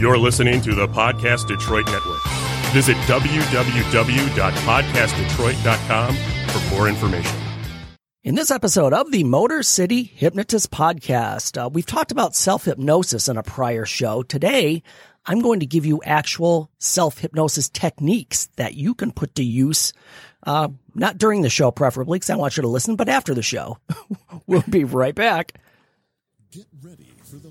You're listening to the Podcast Detroit Network. Visit www.podcastdetroit.com for more information. In this episode of the Motor City Hypnotist Podcast, uh, we've talked about self hypnosis in a prior show. Today, I'm going to give you actual self hypnosis techniques that you can put to use, uh, not during the show, preferably, because I want you to listen, but after the show. we'll be right back. Get ready for the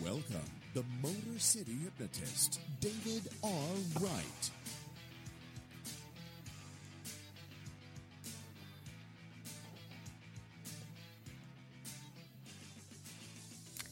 Welcome, the Motor City Hypnotist, David R. Wright.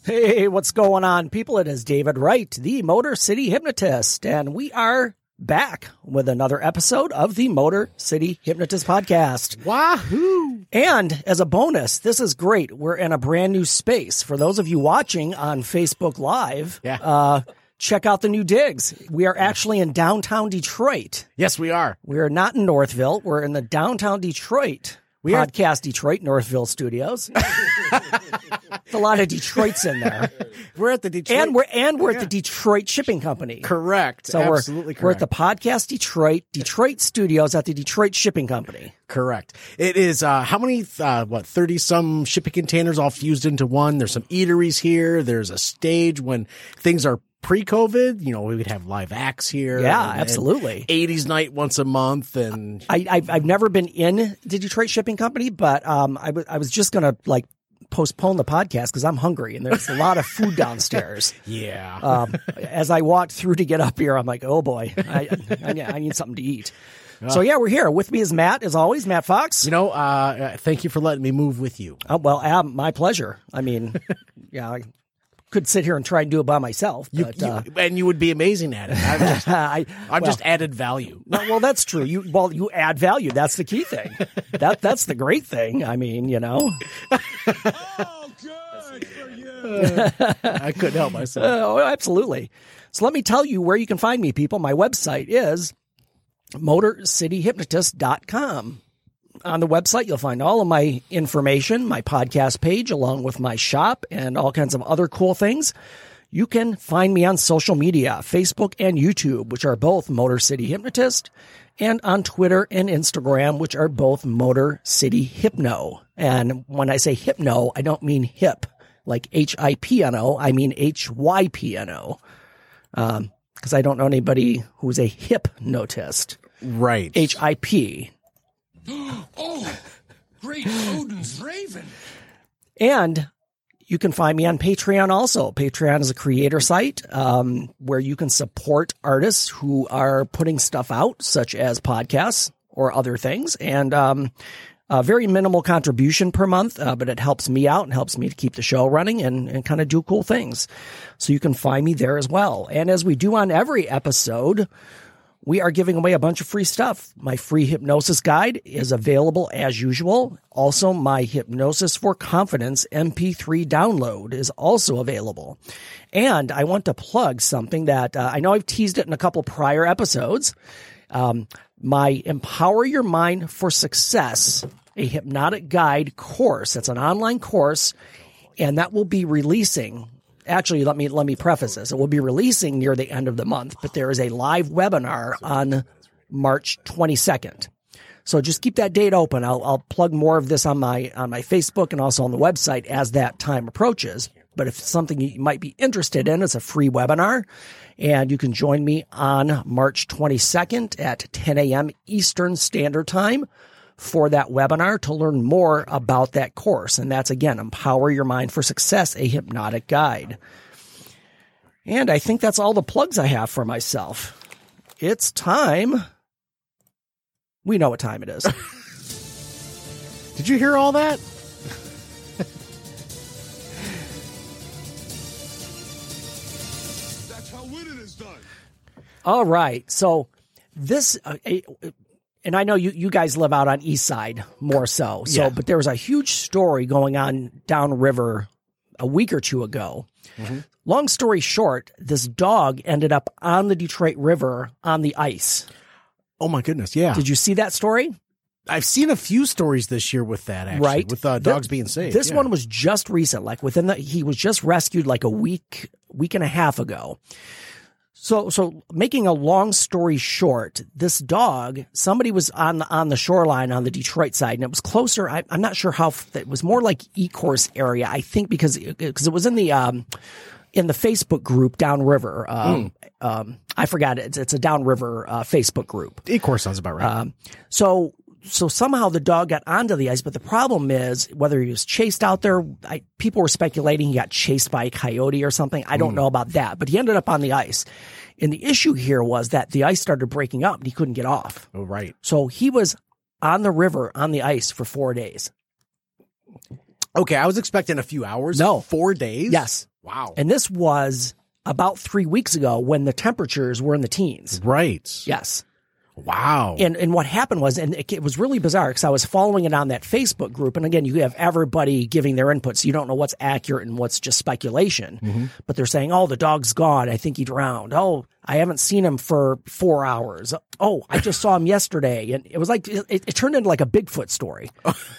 Hey, what's going on, people? It is David Wright, the Motor City Hypnotist, and we are back with another episode of the Motor City Hypnotist Podcast. Wahoo! And as a bonus, this is great. We're in a brand new space. For those of you watching on Facebook Live, Yeah. uh, check out the new digs. We are actually in downtown Detroit. Yes, we are. We are not in Northville. We're in the downtown Detroit We are- podcast Detroit Northville studios. A lot of Detroits in there, We're at the Detroit. and we're and we're at the Detroit Shipping Company. correct. So Absolutely we're we're at the podcast Detroit Detroit studios at the Detroit Shipping Company. correct. It is uh, how many? Uh, what thirty some shipping containers all fused into one. There's some eateries here. There's a stage when things are pre-COVID. You know, we would have live acts here. Yeah, and- and absolutely. 80s night once a month, and I, I've I've never been in the Detroit Shipping Company, but um, I I was just gonna like postpone the podcast because I'm hungry and there's a lot of food downstairs. yeah, Um, as I walked through to get up here, I'm like, oh boy, I I, I need something to eat. So yeah, we're here. With me is Matt, as always, Matt Fox. you know. Uh, uh, thank you for letting me move with you. Oh, well, uh, my pleasure. I mean, yeah, could sit here and try and do it by myself, but you- uh, and you would be amazing at it. I'm just, I, I'm well, just added value. No, well, that's true. You well, you add value. That's the key thing. That that's the great thing. I mean, you know. Oh, good for you. I couldn't help myself. Oh, absolutely. So let me tell you where you can find me, people. My website is motorcityhypnotist.com. On the website, you'll find all of my information, my podcast page, along with my shop and all kinds of other cool things. You can find me on social media, Facebook and YouTube, which are both Motor City Hypnotist, and on Twitter and Instagram, which are both Motor City Hypno. And when I say hypno, I don't mean hip, like H I P N O, I mean H Y P N O. Um, because I don't know anybody who's a hypnotist. Right. H I P. Oh, great Odin's Raven. And you can find me on Patreon also. Patreon is a creator site um, where you can support artists who are putting stuff out, such as podcasts or other things. And um, a very minimal contribution per month, uh, but it helps me out and helps me to keep the show running and, and kind of do cool things. So you can find me there as well. And as we do on every episode, we are giving away a bunch of free stuff. My free hypnosis guide is available as usual. Also, my Hypnosis for Confidence MP3 download is also available. And I want to plug something that uh, I know I've teased it in a couple prior episodes. Um, my Empower Your Mind for Success, a hypnotic guide course. That's an online course, and that will be releasing actually let me let me preface this. It will be releasing near the end of the month, but there is a live webinar on March 22nd. So just keep that date open. I'll, I'll plug more of this on my on my Facebook and also on the website as that time approaches. But if something you might be interested in, it's a free webinar, and you can join me on March 22nd at 10 a.m. Eastern Standard Time for that webinar to learn more about that course. And that's again, Empower Your Mind for Success, a hypnotic guide. And I think that's all the plugs I have for myself. It's time. We know what time it is. Did you hear all that? That's how winning is done. All right. So this, uh, and I know you, you guys live out on East Side more so. So, Yeah. but there was a huge story going on downriver a week or two ago. Long story short, this dog ended up on the Detroit River on the ice. Oh my goodness, yeah. Did you see that story? I've seen a few stories this year with that actually, right with uh, dogs being saved. this yeah. one was just recent like within the he was just rescued like a week week and a half ago so so making a long story short this dog somebody was on the on the shoreline on the detroit side and it was closer I, i'm not sure how it was more like Ecorse area i think because because it was in the um in the facebook group downriver um, um i forgot it. it's, it's a downriver uh, facebook group of course sounds about right. um, so so somehow the dog got onto the ice, but the problem is whether he was chased out there. I, people were speculating he got chased by a coyote or something. I don't hmm. know about that, but he ended up on the ice. And the issue here was that the ice started breaking up and he couldn't get off. oh right. So he was on the river on the ice for four days. Okay, I was expecting a few hours. No. four days. Yes. Wow. And this was about three weeks ago when the temperatures were in the teens. right. Yes. Wow. And and what happened was, and it, it was really bizarre because I was following it on that Facebook group, and again, you have everybody giving their input, so you don't know what's accurate and what's just speculation. Mm-hmm. But they're saying, "Oh, the dog's gone. I think he drowned. Oh, I haven't seen him for four hours. Oh, I just saw him yesterday." And it was like it, it turned into like a Bigfoot story.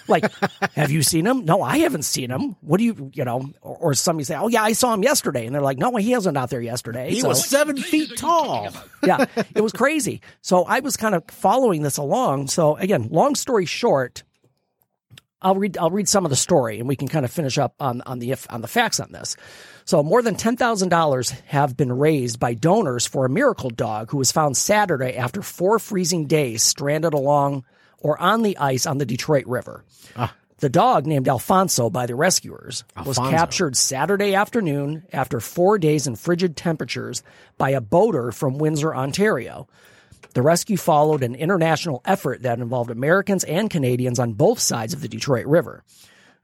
like, have you seen him? No, I haven't seen him. What do you, you know? Or, or somebody say, "Oh, yeah, I saw him yesterday," and they're like, "No, he wasn't out there yesterday." he So- was seven feet tall. yeah, it was crazy. So I was kind of following this along. So again, long story short, I'll read I'll read some of the story and we can kind of finish up on on the on the facts on this. So more than ten thousand dollars have been raised by donors for a miracle dog who was found Saturday after four freezing days stranded along or on the ice on the Detroit River. The dog, named Alfonso by the rescuers, was captured Saturday afternoon after four days in frigid temperatures by a boater from Windsor, Ontario. The rescue followed an international effort that involved Americans and Canadians on both sides of the Detroit River.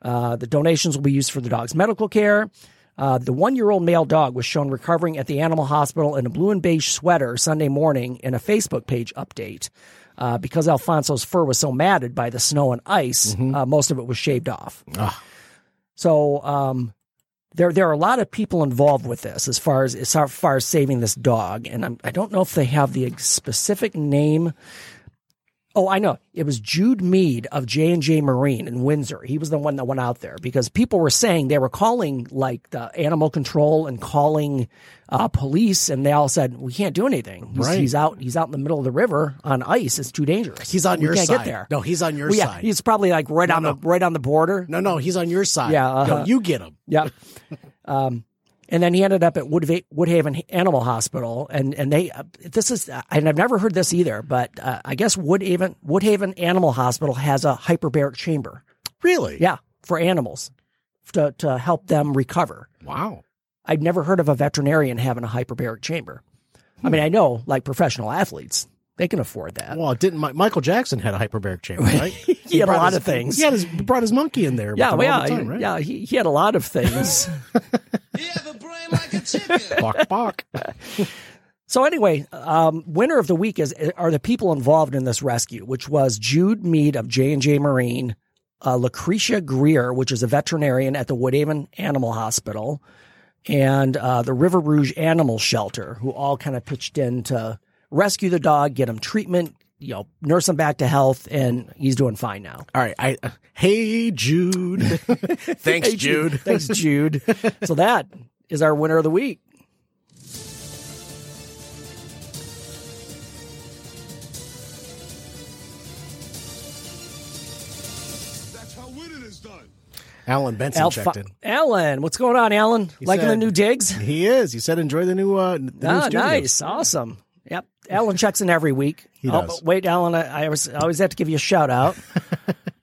Uh, the donations will be used for the dog's medical care. Uh, the one year old male dog was shown recovering at the animal hospital in a blue and beige sweater Sunday morning in a Facebook page update. Uh, because Alfonso's fur was so matted by the snow and ice, uh, most of it was shaved off. So um, there there are a lot of people involved with this as far as as far as saving this dog, and I'm, I don't know if they have the specific name. Oh, I know. It was Jude Mead of J and J Marine in Windsor. He was the one that went out there because people were saying they were calling like the animal control and calling uh, police, and they all said we can't do anything. He's, Right. he's out. He's out in the middle of the river on ice. It's too dangerous. He's on We your can't side. Get there. No, he's on your Well, yeah, side. he's probably like right on no. the right on the border. no, no, he's on your side. Yeah, uh-huh. you get him. Yeah. Um, and then he ended up at Woodva- Woodhaven Animal Hospital, and and they uh, this is and I've never heard this either, but uh, I guess Woodhaven Woodhaven Animal Hospital has a hyperbaric chamber. Really? Yeah, for animals to to help them recover. Wow. I've never heard of a veterinarian having a hyperbaric chamber. I mean, I know like professional athletes, they can afford that. Well, didn't Mi- Michael Jackson had a hyperbaric chamber, right? He had a lot his- of things. He had his brought his monkey in there. yeah, him well, all yeah, the time, right? yeah. He, he had a lot of things. You have a brain like a chicken. Bok, bok. So anyway, um, winner of the week is are the people involved in this rescue, which was Jude Mead of J and J Marine, uh, Lucretia Greer, which is a veterinarian at the Woodhaven Animal Hospital, and uh, the River Rouge Animal Shelter, who all kind of pitched in to rescue the dog, get him treatment, you know, nurse him back to health, and he's doing fine now. All right. I uh, hey Jude. Thanks, Hey, Jude. Thanks, Jude. so that is our winner of the week. That's how winning is done. Alan Benson Alpha- checked in. Alan, what's going on, Alan? Liking the new digs? He is. He said, "Enjoy the new, uh, the new Ah, studio." nice, awesome. Yep, Alan checks in every week. He oh, does. but wait, Alan, I, I, was, I always have to give you a shout out.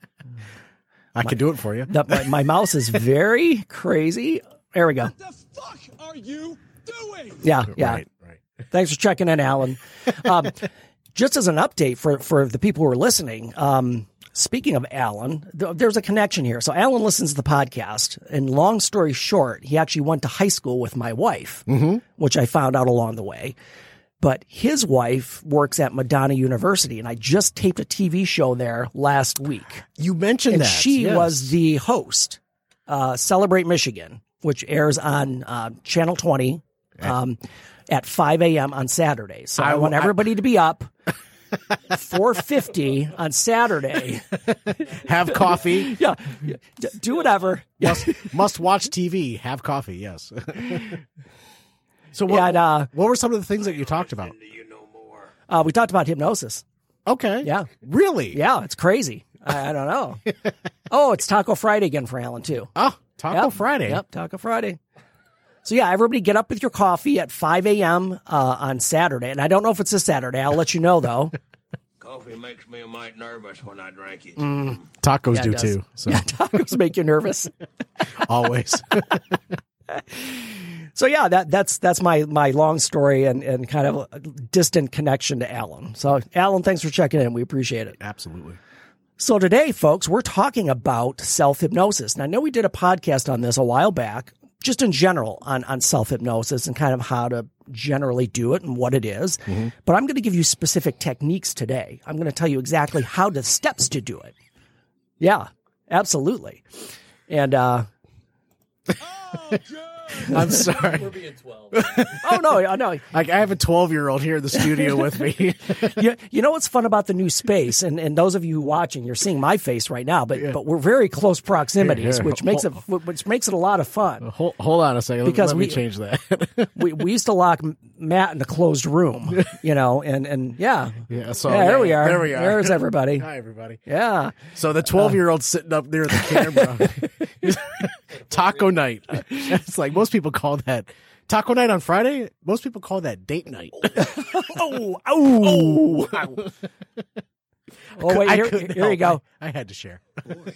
I can do it for you. that my, my mouse is very crazy. There we go. What the fuck are you doing? Yeah, yeah. Right. Right. Thanks for checking in, Alan. Um, just as an update for for the people who are listening, um, speaking of Alan, th- there's a connection here. So Alan listens to the podcast, and long story short, he actually went to high school with my wife, which I found out along the way. But his wife works at Madonna University, and I just taped a TV show there last week. You mentioned And that. she yes. was the host, uh, Celebrate Michigan, which airs on uh, Channel 20 um, at 5 a.m. on Saturday. So I, I- want I- everybody to be up. 450 on Saturday. have coffee. Yeah. Do whatever. must must watch TV. Have coffee. Yes. So what? And, uh, what were some of the things that you talked about? uh, we talked about hypnosis. Okay. Yeah. Really? Yeah, it's crazy. I, I don't know. oh, it's Taco Friday again for Alan, too. Oh, Taco Yep. Friday. Yep, Taco Friday. So yeah, everybody get up with your coffee at 5 a.m. Uh, on Saturday, and I don't know if it's this Saturday. I'll let you know though. Coffee makes me a mite nervous when I drink it. Tacos Yeah, do too. So Yeah, tacos make you nervous. always. So yeah, that that's that's my my long story and and kind of a distant connection to Alan. So Alan, thanks for checking in. We appreciate it. Absolutely. So today, folks, we're talking about self hypnosis. And I know we did a podcast on this a while back, just in general on, on self hypnosis and kind of how to generally do it and what it is. But I'm going to give you specific techniques today. I'm going to tell you exactly how the steps to do it. Yeah, absolutely. And, uh, I'm sorry. oh no, no, Like I have a 12 year old here in the studio with me. you, you know what's fun about the new space, and, and those of you watching, you're seeing my face right now, but but we're very close proximities, Here, here. which makes it which makes it a lot of fun. hold, hold on a second. Because Let me we- change that. we, we used to lock M- Matt in a closed room, you know, and and yeah, yeah. So yeah, there we are. There we are. There's everybody. Hi everybody. Yeah, So the 12 year old sitting up near the camera. Taco night. It's like most people call that taco night on Friday. Most people call that date night. oh, oh, oh, Oh, wait, I here, here you go. I, I had to share. Boy,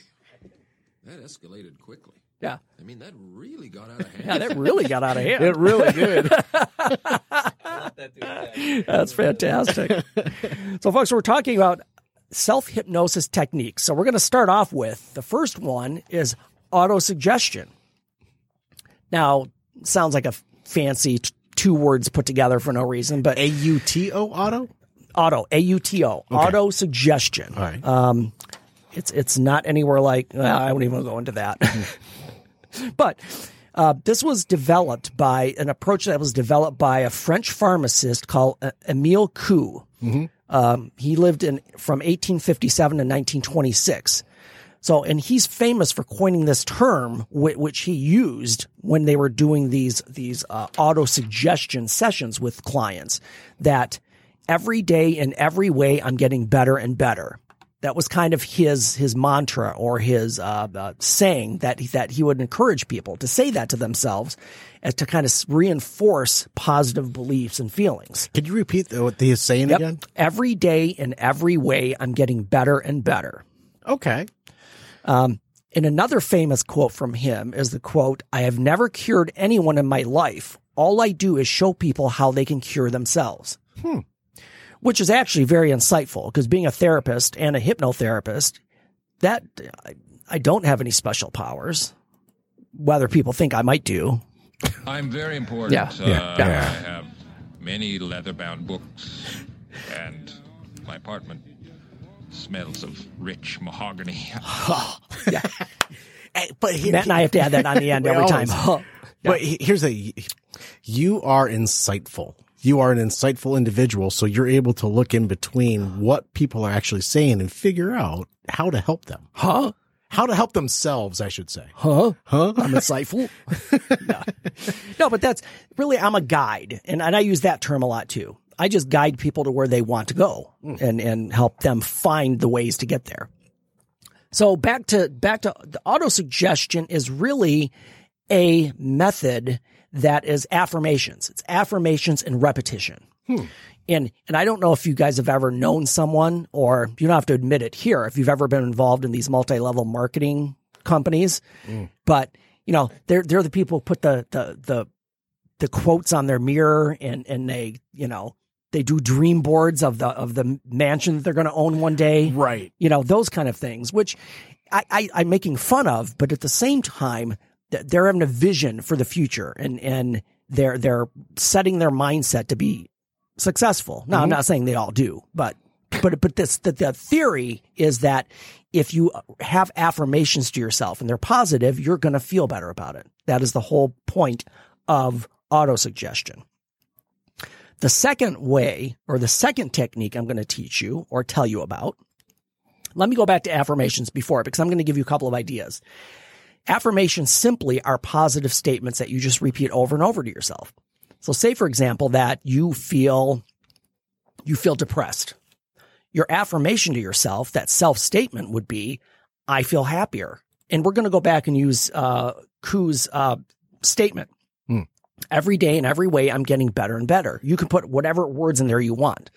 that escalated quickly. Yeah, I mean, that really got out of hand. yeah, that really got out of hand. It really did. That's fantastic. so, folks, we're talking about self hypnosis techniques. So, we're going to start off with the first one is auto suggestion. Now, sounds like a fancy t- two words put together for no reason, but A U T O auto? auto A U T O auto suggestion. All right. Um, it's it's not anywhere like well, I won't even go into that. but uh, this was developed by an approach that was developed by a French pharmacist called uh, Emile Coué. Um, he lived in from 1857 to 1926. So, and he's famous for coining this term, whi- which he used when they were doing these these uh, auto suggestion sessions with clients. That every day in every way, I'm getting better and better. That was kind of his his mantra or his uh, uh, saying that he, that he would encourage people to say that to themselves, as to kind of reinforce positive beliefs and feelings. Can you repeat the, what he is saying Yep. again? Every day in every way, I'm getting better and better. Okay. And another famous quote from him is the quote, I have never cured anyone in my life. All I do is show people how they can cure themselves. Which is actually very insightful because being a therapist and a hypnotherapist, that I, I don't have any special powers. Whether people think I might do. I'm very important. Yeah. Uh, Yeah. Yeah. I have many leather-bound books, and my apartment smells of rich mahogany. Hey, but he, Matt and I have to add that on the end We every time. But here's a you are insightful. You are an insightful individual, so you're able to look in between what people are actually saying and figure out how to help them. huh? How to help themselves, I should say. Huh? Huh? I'm insightful. no. no, but that's really, I'm a guide. And, and I use that term a lot too. I just guide people to where they want to go hmm. and, and help them find the ways to get there. So back to, back to the auto suggestion is really a method that is affirmations. It's affirmations and repetition. Hmm. And and I don't know if you guys have ever known someone or you don't have to admit it here if you've ever been involved in these multi-level marketing companies. Hmm. But you know, they're they're the people who put the the the the quotes on their mirror and and they, you know, they do dream boards of the of the mansion that they're going to own one day. Right. You know those kind of things, which I, I I'm making fun of, but at the same time, they're having a vision for the future, and and they're they're setting their mindset to be successful. Now, I'm mm-hmm. not saying they all do, but but but this the, the theory is that if you have affirmations to yourself and they're positive, you're going to feel better about it. That is the whole point of autosuggestion. The second way or the second technique I'm going to teach you or tell you about. Let me go back to affirmations before because I'm going to give you a couple of ideas. Affirmations simply are positive statements that you just repeat over and over to yourself. So say for example that you feel you feel depressed. Your affirmation to yourself, that self-statement would be I feel happier. And we're going to go back and use uh Coué's uh statement. Hmm. Every day in every way I'm getting better and better. You can put whatever words in there you want.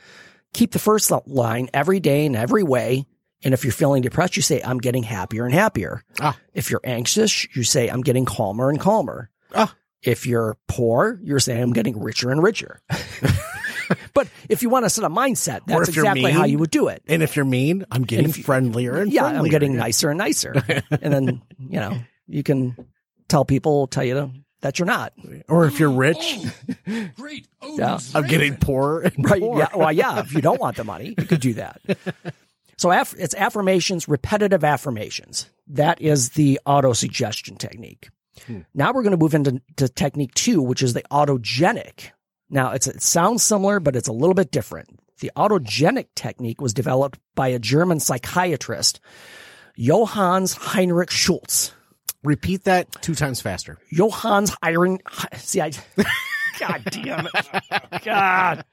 Keep the first line every day in every way and if you're feeling depressed, you say, I'm getting happier and happier. Ah. If you're anxious, you say, I'm getting calmer and calmer. Ah. If you're poor, you're saying, I'm getting richer and richer. but if you want to set a mindset, that's if you're exactly how you would do it. And if you're mean, I'm getting if you- friendlier and yeah, I'm getting nicer and nicer. and then, you know, you can tell people, tell you to, that you're not. Or if you're rich, Great. Oh, Yeah. I'm getting poorer and Right. poorer. Yeah. Well, yeah. If you don't want the money, you could do that. So aff- it's affirmations, repetitive affirmations. That is the auto suggestion technique. Hmm. Now we're going to move into to technique two, which is the autogenic. Now it's, it sounds similar, but it's a little bit different. The autogenic technique was developed by a German psychiatrist, Johannes Heinrich Schultz. Repeat that two times faster. Johannes Iron. See, I. God damn it. God.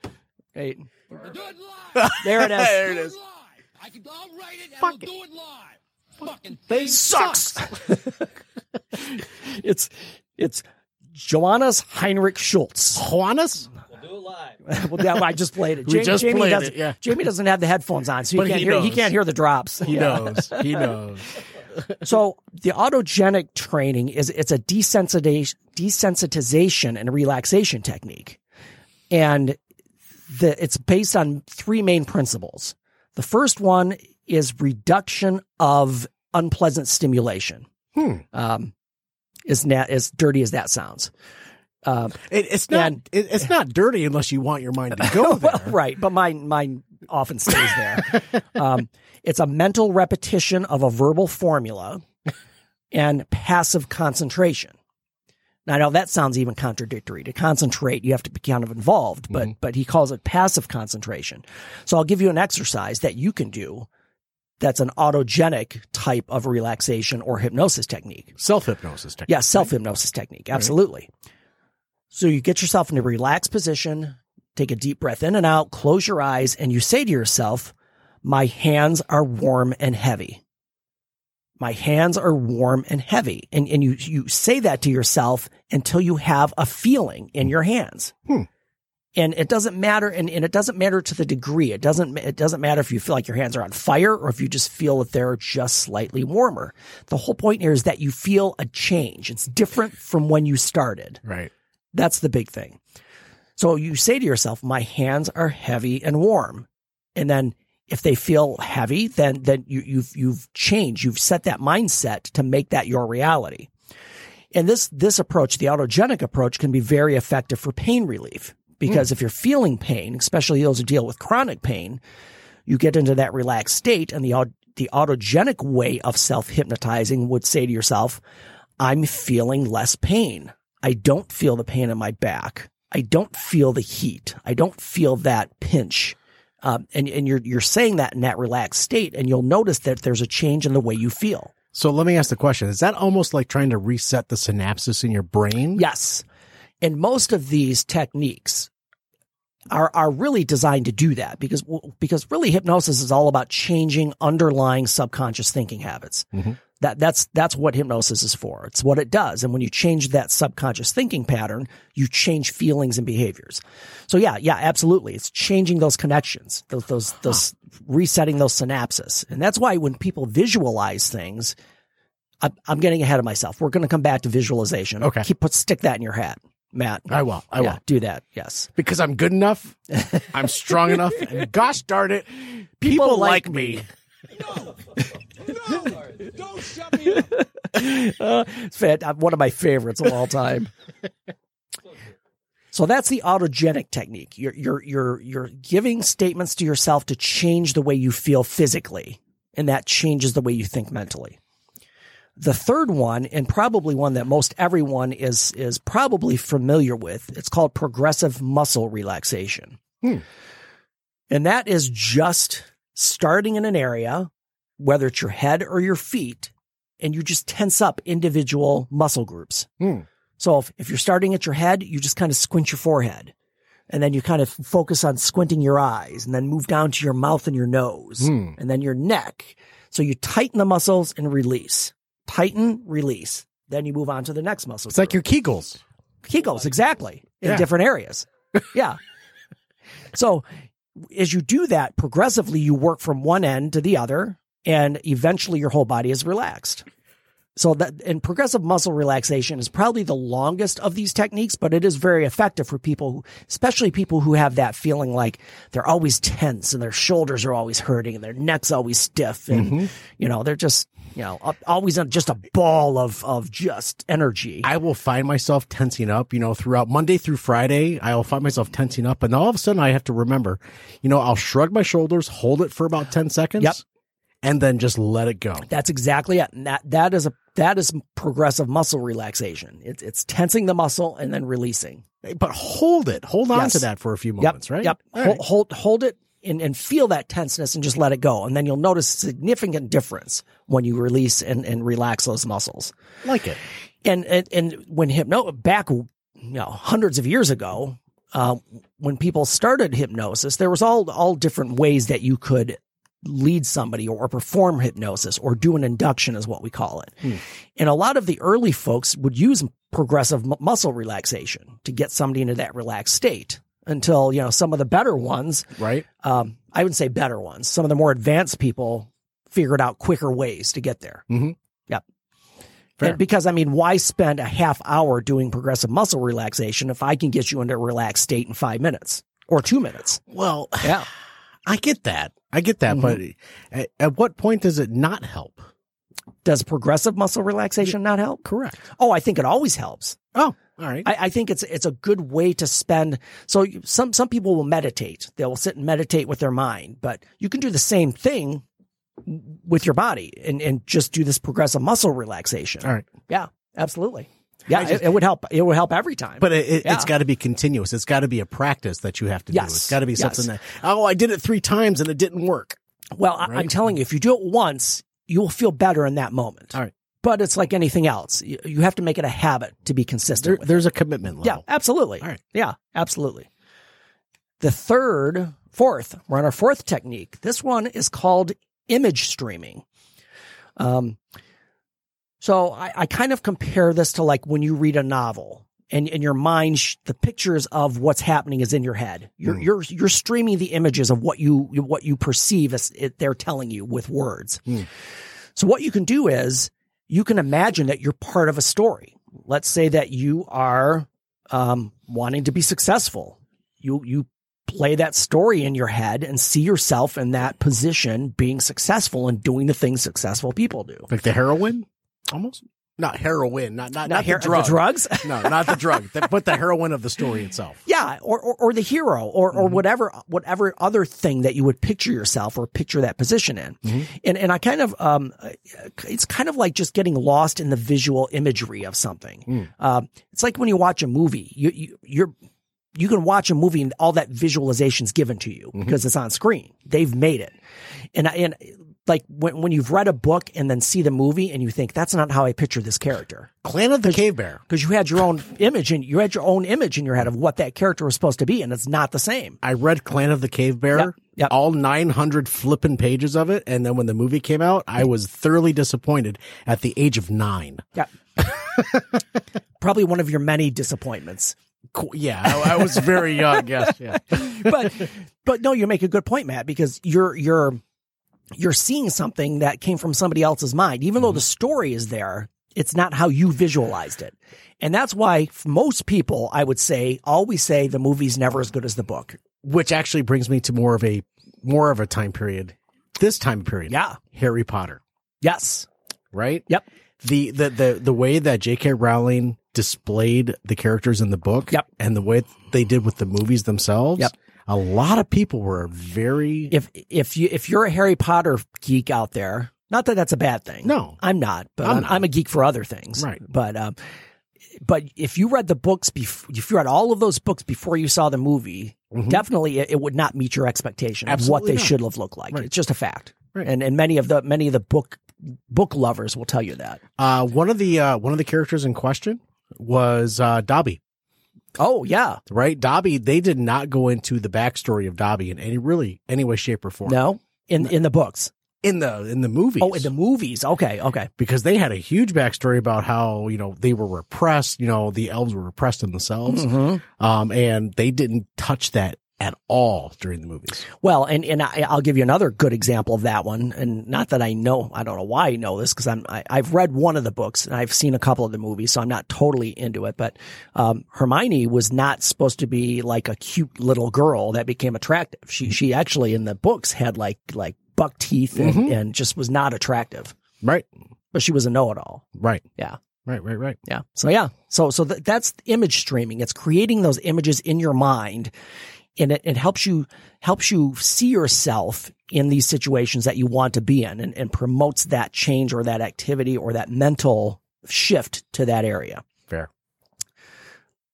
Wait. There it is. There it is. I can, I'll write it and we'll do it live. Fucking They sucks. it's it's Johannes Heinrich Schultz. Juanas? well, yeah, I just played it. We Jamie, just Jamie played doesn't, it, yeah. Jamie doesn't have the headphones on, so he But can't he hear. He can't hear the drops. He knows. He knows. So the autogenic training is it's a desensitization, desensitization and relaxation technique, and the it's based on three main principles. The first one is reduction of unpleasant stimulation. Hmm. Um, is not as dirty as that sounds. Um, It, it's not. And- it, it's not dirty unless you want your mind to go there. well, right, but mine mine often stays there. um, it's a mental repetition of a verbal formula and passive concentration. I know that sounds even contradictory. To concentrate, you have to be kind of involved, but mm-hmm. but he calls it passive concentration. So I'll give you an exercise that you can do. That's an autogenic type of relaxation or hypnosis technique. Self hypnosis technique. Yeah, self hypnosis technique. Absolutely. So you get yourself in a relaxed position, take a deep breath in and out, close your eyes, and you say to yourself, My hands are warm and heavy. My hands are warm and heavy. And, and you, you say that to yourself until you have a feeling in your hands. Hmm. And it doesn't matter, and, and it doesn't matter to the degree. It doesn't, it doesn't matter if you feel like your hands are on fire or if you just feel that they're just slightly warmer. The whole point here is that you feel a change. It's different from when you started. Right. That's the big thing. So you say to yourself, my hands are heavy and warm. And then if they feel heavy, then, then you, you've, you've changed. You've set that mindset to make that your reality. And this, this approach, the autogenic approach can be very effective for pain relief because hmm. if you're feeling pain, especially those who deal with chronic pain, you get into that relaxed state and the, the autogenic way of self hypnotizing would say to yourself, I'm feeling less pain. I don't feel the pain in my back. I don't feel the heat. I don't feel that pinch. Um, and, and you're, you're saying that in that relaxed state and you'll notice that there's a change in the way you feel. So let me ask the question: Is that almost like trying to reset the synapses in your brain? Yes. And most of these techniques are are really designed to do that because because really hypnosis is all about changing underlying subconscious thinking habits. That that's that's what hypnosis is for. It's what it does. And when you change that subconscious thinking pattern, you change feelings and behaviors. So yeah, yeah, absolutely. It's changing those connections, those those those resetting those synapses. And that's why when people visualize things, I, I'm getting ahead of myself. We're going to come back to visualization. Okay. Keep put stick that in your hat. Matt. I will. I yeah, will. do that. Yes. Because I'm good enough. I'm strong enough. And gosh darn it, people, like me. Don't shut me up. It's uh, one of my favorites of all time. so that's the autogenic technique. You're you're you're you're giving statements to yourself to change the way you feel physically, and that changes the way you think mentally. The third one, and probably one that most everyone is is probably familiar with, it's called progressive muscle relaxation. And that is just starting in an area, whether it's your head or your feet, and you just tense up individual muscle groups. Hmm. So if, if you're starting at your head, you just kind of squint your forehead. And then you kind of focus on squinting your eyes and then move down to your mouth and your nose Hmm. and then your neck. So you tighten the muscles and release. Tighten, release. Then you move on to the next muscle. It's like your Kegels. Kegels, exactly, in Yeah. different areas. Yeah. so as you do that progressively, you work from one end to the other, and eventually your whole body is relaxed. So that and progressive muscle relaxation is probably the longest of these techniques, but it is very effective for people, who, especially people who have that feeling like they're always tense and their shoulders are always hurting and their neck's always stiff, and mm-hmm. you know they're just you know al- always on just a ball of of just energy. I will find myself tensing up, you know, throughout Monday through Friday. I'll find myself tensing up, and all of a sudden I have to remember, you know, I'll shrug my shoulders, hold it for about 10 seconds, Yep. and then just let it go. That's exactly it. And that that is a that is progressive muscle relaxation. It's it's tensing the muscle and then releasing. But hold it. Hold on Yes. to that for a few Yep. moments, right? Yep. All Hold, right. hold hold it and, and feel that tenseness and just let it go. And then you'll notice significant difference when you release and, and relax those muscles. Like it. And and, and when hypno back you know hundreds of years ago, uh, when people started hypnosis, there was all all different ways that you could lead somebody or perform hypnosis or do an induction is what we call it. And a lot of the early folks would use progressive mu- muscle relaxation to get somebody into that relaxed state until, you know, some of the better ones, Right? um, I would say better ones, some of the more advanced people figured out quicker ways to get there. Mhm. Yep. Fair. And because I mean, why spend a half hour doing progressive muscle relaxation if I can get you into a relaxed state in five minutes or two minutes? Well, Yeah. I get that. I get that. But at, at what point does it not help? Does progressive muscle relaxation not help? Correct. Oh, I think it always helps. Oh, all right. I, I think it's it's a good way to spend. So some some people will meditate. They will sit and meditate with their mind, but you can do the same thing with your body and and just do this progressive muscle relaxation. all right. Yeah, absolutely. Yeah, just- it, it would help. It would help every time. But it, it's got to be continuous. It's got to be a practice that you have to do. It's got to be Yes. something that, oh, I did it three times and it didn't work. well, I, I'm telling you, if you do it once, you will feel better in that moment. All right. But it's like anything else. You, you have to make it a habit to be consistent. There, with it. there's a commitment Yeah, absolutely. All right. Yeah, absolutely. The third, fourth, we're on our fourth technique. This one is called image streaming. Um, so I, I kind of compare this to like when you read a novel and in your mind, sh- the pictures of what's happening is in your head. You're, you're, you're streaming the images of what you, what you perceive as it, they're telling you with words. So what you can do is you can imagine that you're part of a story. Let's say that you are um, wanting to be successful. You you play that story in your head and see yourself in that position, being successful and doing the things successful people do. Like the heroin, almost. Not heroin. Not not, not, her- the drug. drugs. no, not the drug. The- but the heroin of the story itself. Yeah, or, or or the hero, or or whatever whatever other thing that you would picture yourself or picture that position in, and and I kind of um, it's kind of like just getting lost in the visual imagery of something. Um, it's like when you watch a movie, you, you you're you can watch a movie and all that visualization's given to you because it's on screen. They've made it, and and like when when you've read a book and then see the movie and you think that's not how I picture this character Clan of the Cave Bear. because you had your own image and you had your own image in your head of what that character was supposed to be, and it's not the same. I read Clan of the Cave Bear, Yep, yep. all 900 flipping pages of it. And then when the movie came out, I was thoroughly disappointed at the age of nine. Yeah. Probably one of your many disappointments. Cool. Yeah, I, I was very young. Yes. Yeah. But but no, you make a good point, Matt, because you're you're you're seeing something that came from somebody else's mind. Even though the mm-hmm. story is there, it's not how you visualized it. And that's why most people, I would say, always say the movie's never as good as the book. Which actually brings me to more of a more of a time period. This time period. Yeah. Harry Potter, Yes. right? Yep. The the the the way that J.K. Rowling displayed the characters in the book Yep. and the way they did with the movies themselves. Yep. A lot of people were very If if you if you're a Harry Potter geek out there, not that that's a bad thing. No. I'm not. But I'm I'm, not. I'm a geek for other things. Right. But um, but if you read the books before, if you read all of those books before you saw the movie, definitely it, it would not meet your expectation of what Mm-hmm. They not. should have looked like. Right. It's just a fact. Right. And and many of the many of the book book lovers will tell you that. uh one of the uh one of the characters in question was uh Dobby. Oh yeah. Right? Dobby, they did not go into the backstory of Dobby in any really any way, shape, or form. No. In in the books. In the in the movies. Oh, in the movies. Okay. Okay. because they had a huge backstory about how you know they were repressed. You know the elves were repressed in themselves, Mhm. um, and they didn't touch that at all during the movies. Well, and and I, I'll give you another good example of that one. And not that I know, I don't know why I know this because I'm I, I've read one of the books and I've seen a couple of the movies, so I'm not totally into it. But um, Hermione was not supposed to be like a cute little girl that became attractive. She she actually in the books had like like buck teeth and, and just was not attractive. Right, But she was a know it all. right, Yeah. right, right, right. Yeah. So yeah. So so th- that's image streaming. It's creating those images in your mind, and it, it helps you helps you see yourself in these situations that you want to be in, and, and promotes that change or that activity or that mental shift to that area. Fair.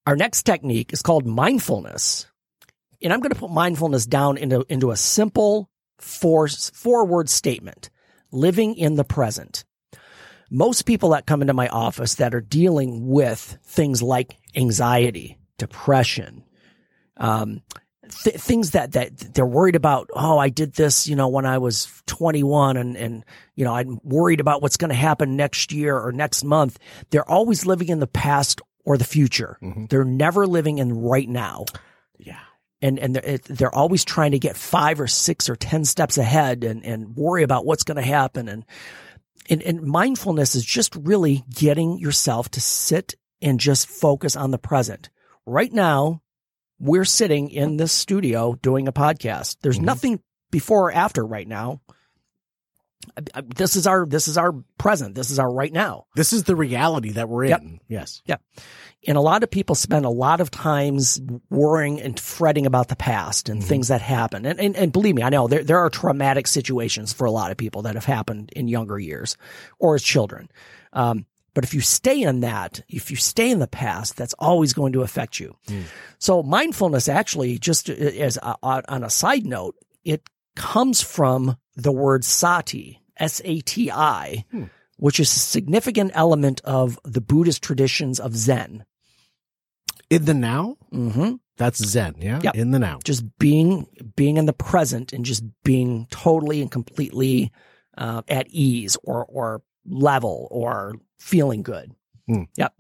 Our next technique is called mindfulness, and I'm going to put mindfulness down into into a simple four four word statement: living in the present most people that come into my office that are dealing with things like anxiety, depression, um, th- things that, that they're worried about. Oh, I did this, you know, when I was 21 and, and, you know, I'm worried about what's going to happen next year or next month. They're always living in the past or the future. Mm-hmm. They're never living in right now Yeah. and and they're, it- they're always trying to get five or six or ten steps ahead and and worry about what's going to happen and, and and mindfulness is just really getting yourself to sit and just focus on the present right now we're sitting in this studio doing a podcast there's nothing before or after right now this is our this is our present this is our right now This is the reality that we're in. Yes. yeah. And a lot of people spend a lot of times worrying and fretting about the past and things that happen. And, and, and believe me, I know there, there are traumatic situations for a lot of people that have happened in younger years or as children. Um, but if you stay in that, if you stay in the past, that's always going to affect you. So mindfulness actually, just as a, on a side note, it comes from the word sati, S-A-T-I, which is a significant element of the Buddhist traditions of Zen. In the now, Mm-hmm. that's Zen. Yeah. Yep. In the now. Just being, being in the present and just being totally and completely uh, at ease or, or level or feeling good. Yep.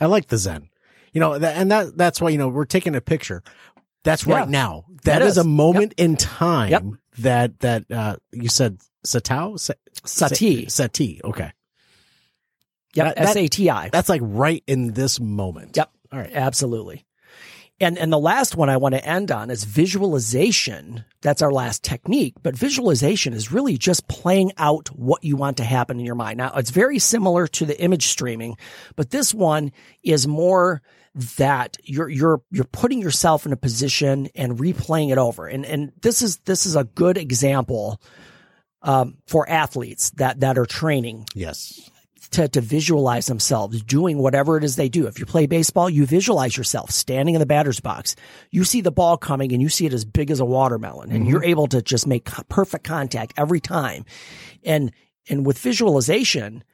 I like the Zen. You know, that, and that that's why you know we're taking a picture. That's right Yeah. now. That that is, is. a moment in time Yep. that that uh you said satao Sa- Sati. Sati. Okay, Yep. That- that- S-A-T-I. that's like right in this moment. Yep. All right. Absolutely. And and the last one I want to end on is visualization. That's our last technique, but visualization is really just playing out what you want to happen in your mind. Now, it's very similar to the image streaming, but this one is more that you're you're you're putting yourself in a position and replaying it over. And and this is this is a good example um, for athletes that that are training Yes. To, to visualize themselves doing whatever it is they do. If you play baseball, you visualize yourself standing in the batter's box. You see the ball coming and you see it as big as a watermelon and you're able to just make perfect contact every time. And, and with visualization,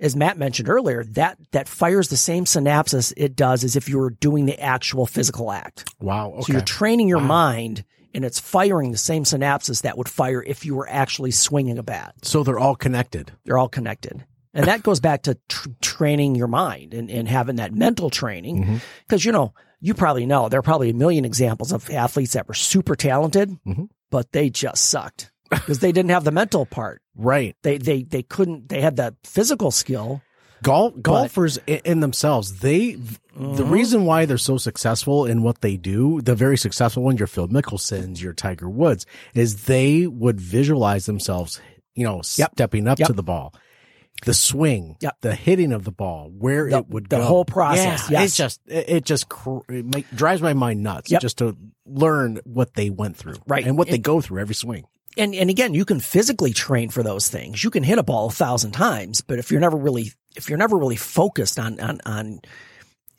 as Matt mentioned earlier, that, that fires the same synapses it does as if you were doing the actual physical act. Wow. Okay. So you're training your mind and it's firing the same synapses that would fire if you were actually swinging a bat so they're all connected. they're all connected. And that goes back to tr- training your mind and, and having that mental training. Because, you know, you probably know there are probably a million examples of athletes that were super talented, Mhm. but they just sucked because they didn't have the mental part. Right. They, they, they couldn't, they had the physical skill, Golf golfers i in themselves, they Mm-hmm. the reason why they're so successful in what they do, the very successful ones, your Phil Mickelsons, your Tiger Woods, is they would visualize themselves, you know, Yep. stepping up Yep. to the ball, the swing, Yep. the hitting of the ball, where The- it would go. the go. whole process, Yeah, yes. It just it, it just cr- it make, drives my mind nuts Yep. just to learn what they went through, Right. and what they go through every swing. and and again, you can physically train for those things. You can hit a ball a thousand times, but if you're never really if you're never really focused on on on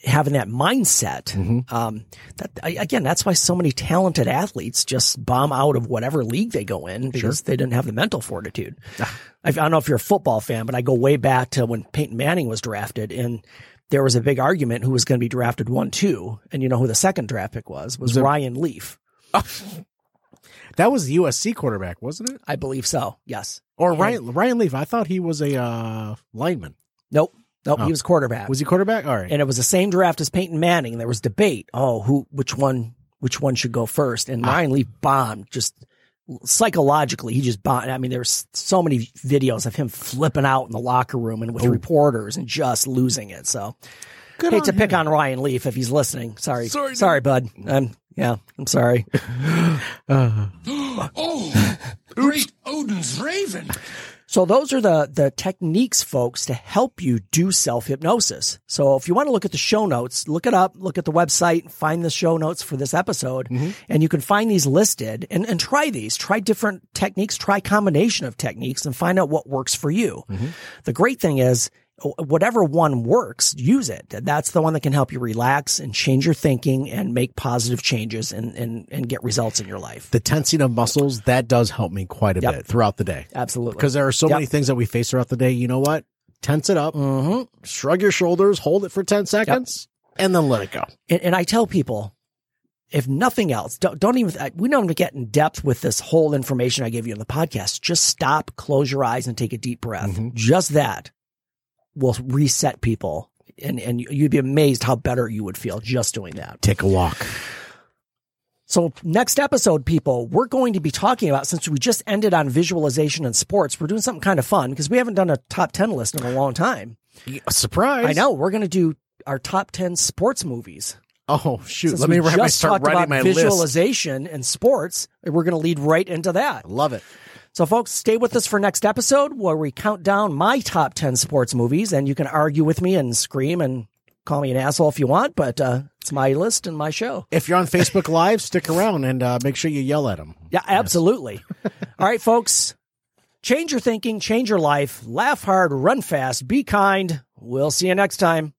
having that mindset, um, that again, that's why so many talented athletes just bomb out of whatever league they go in because they didn't have the mental fortitude. I, I don't know if you're a football fan, but I go way back to when Peyton Manning was drafted and. There was a big argument who was going to be drafted one, two, and you know who the second draft pick was? Was it- Ryan Leaf. That was the USC quarterback, wasn't it? I believe so. Yes. Or Ryan Ryan Leaf? I thought he was a uh, lineman. Nope. Nope. Oh. He was quarterback. Was he quarterback? All right. and it was the same draft as Peyton Manning. There was debate. Oh, who, which one, which one should go first? And Ah. Ryan Leaf bombed just psychologically. He just bombed. I mean, there's so many videos of him flipping out in the locker room and with Oh. reporters and just losing it. So hate to pick on Ryan Leaf if he's listening. Sorry. Sorry, Sorry, bud. I'm, yeah, I'm sorry. Oh, great Odin's raven. So those are the the techniques, folks, to help you do self hypnosis. So if you want to look at the show notes, look it up, look at the website, find the show notes for this episode, mm-hmm. and you can find these listed and, and try these. Try different techniques, try combination of techniques, and find out what works for you. Mm-hmm. The great thing is whatever one works, use it. That's the one that can help you relax and change your thinking and make positive changes and and, and get results in your life. the tensing of muscles that does help me quite a Yep. bit throughout the day Absolutely. because there are so Yep. many things that we face throughout the day. You know what? Tense it up, mm-hmm. shrug your shoulders, hold it for ten seconds, and then let it go. and, and I tell people, if nothing else, don't, don't even, we don't even get in depth with this whole information I gave you in the podcast. Just stop, close your eyes and take a deep breath. Mhm. Just that will reset people. And, and you'd be amazed how better you would feel just doing that. Take a walk. So next episode, people, we're going to be talking about, since we just ended on visualization and sports, we're doing something kind of fun because we haven't done a top 10 list in a long time. Surprise! I know we're going to do our top 10 sports movies. Oh shoot! Since Let me we write my just start talked writing about my list. visualization and sports, and we're going to lead right into that. Love it. So, folks, stay with us for next episode where we count down my top 10 sports movies, and you can argue with me and scream and call me an asshole if you want, but uh, it's my list and my show. If you're on Facebook Live, stick around and uh, make sure you yell at them. Yeah, absolutely. All right, folks, change your thinking, change your life, laugh hard, run fast, be kind. We'll see you next time.